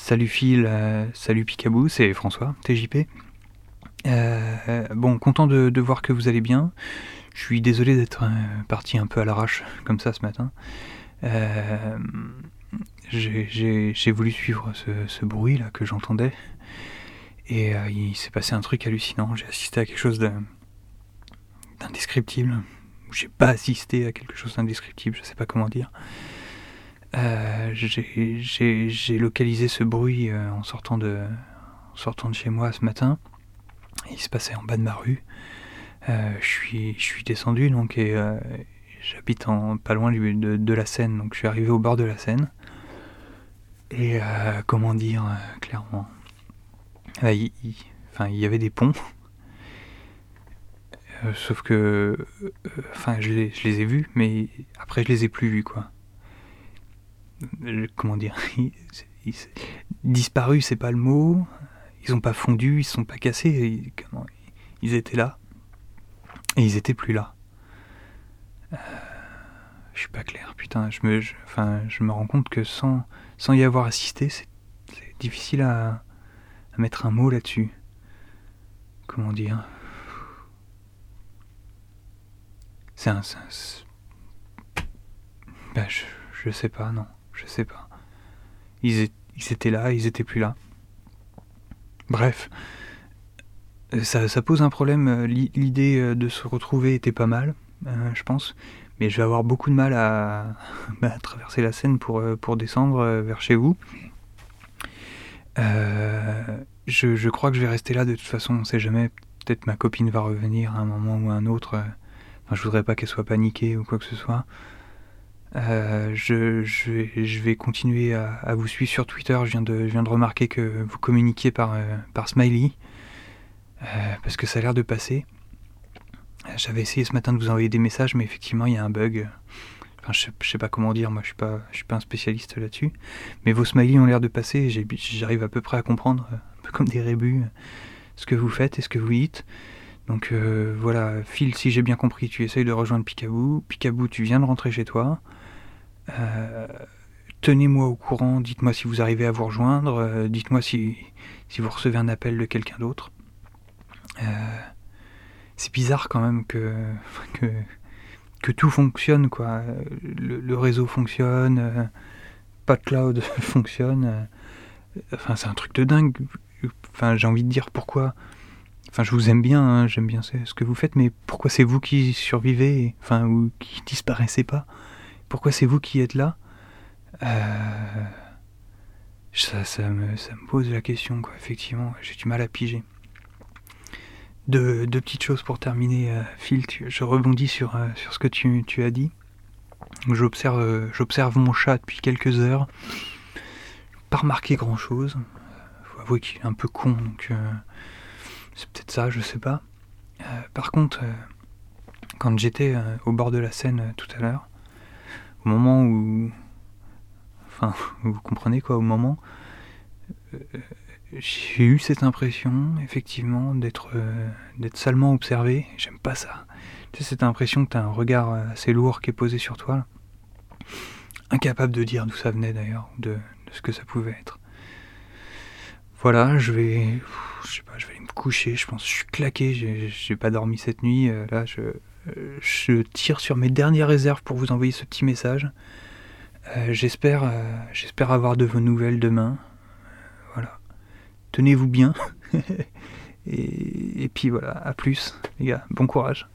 salut Phil, euh, salut Picabou, c'est François, TJP. Euh, bon, content de, voir que vous allez bien. Je suis désolé d'être parti un peu à l'arrache comme ça ce matin. J'ai voulu suivre ce, bruit là que j'entendais. Et il s'est passé un truc hallucinant. J'ai assisté à quelque chose d'indescriptible. J'ai pas assisté à quelque chose d'indescriptible, je sais pas comment dire. Euh, j'ai localisé ce bruit euh, en, sortant de, sortant de chez moi ce matin. Il se passait en bas de ma rue. Euh, je, suis, descendu donc et j'habite pas loin de, de, la Seine, donc je suis arrivé au bord de la Seine. Et comment dire clairement, il, enfin, il y avait des ponts. sauf que, enfin, je les, je les ai vus, mais après je les ai plus vus quoi. Comment dire, disparu, c'est pas le mot. Ils ont pas fondu, ils sont pas cassés. Ils, étaient là et ils étaient plus là. Euh, je suis pas clair, putain. Je me, enfin, je me rends compte que sans, sans y avoir assisté, c'est difficile à, mettre un mot là-dessus. Comment dire? C'est un. Ben, je, je sais pas, non je sais pas. Ils, étaient là, ils étaient plus là. Bref, euh, ça, pose un problème. Euh, l'idée euh, de se retrouver était pas mal, je pense. Mais je vais avoir beaucoup de mal à, traverser la Seine pour, pour descendre vers chez vous. je, crois que je vais rester là de toute façon, on sait jamais. Peut-être ma copine va revenir à un moment ou à un autre. Enfin, je voudrais pas qu'elle soit paniquée ou quoi que ce soit. Euh, je, vais continuer à, vous suivre sur Twitter. Je viens de, remarquer que vous communiquiez par, euh, Smiley, euh, parce que ça a l'air de passer. J'avais essayé ce matin de vous envoyer des messages, mais effectivement, il y a un bug. Enfin, je, sais, sais pas comment dire, moi je suis pas, je suis pas un spécialiste là-dessus. Mais vos smileys ont l'air de passer, j'arrive à peu près à comprendre, un peu comme des rébus, ce que vous faites et ce que vous dites. Donc voilà, Phil, si j'ai bien compris, tu essayes de rejoindre Picaboo. Picaboo, tu viens de rentrer chez toi. Euh, tenez-moi au courant, dites-moi si vous arrivez à vous rejoindre, euh, dites-moi si, si vous recevez un appel de quelqu'un d'autre. Euh, c'est bizarre quand même que, que, tout fonctionne, quoi. Le, réseau fonctionne, pas de cloud fonctionne. Enfin, c'est un truc de dingue. Enfin, j'ai envie de dire pourquoi. Enfin, je vous aime bien, hein, j'aime bien ce que vous faites, mais pourquoi c'est vous qui survivez, enfin, ou qui disparaissez pas? Pourquoi c'est vous qui êtes là? Euh, ça, me, pose la question, quoi. Effectivement, j'ai du mal à piger. Deux, petites choses pour terminer, euh, Phil. je rebondis sur, euh, sur ce que tu, as dit. J'observe, mon chat depuis quelques heures. Pas remarqué grand chose. Faut avouer qu'il est un peu con, donc c'est peut-être ça, je sais pas. par contre, quand j'étais au bord de la Seine tout à l'heure, au moment où. Enfin, vous comprenez quoi, au moment. Euh, j'ai eu cette impression, effectivement, d'être euh, d'être salement observé. J'aime pas ça. Tu sais, cette impression que tu as un regard assez lourd qui est posé sur toi. Incapable de dire d'où ça venait d'ailleurs, de, de, ce que ça pouvait être. Voilà, je vais. Je sais pas, je vais aller me coucher. Je pense je suis claqué. J'ai pas dormi cette nuit. Euh, là, je, je tire sur mes dernières réserves pour vous envoyer ce petit message. Euh, j'espère, euh, j'espère avoir de vos nouvelles demain. Voilà. Tenez-vous bien. et, et puis voilà, à plus, les gars. Bon courage.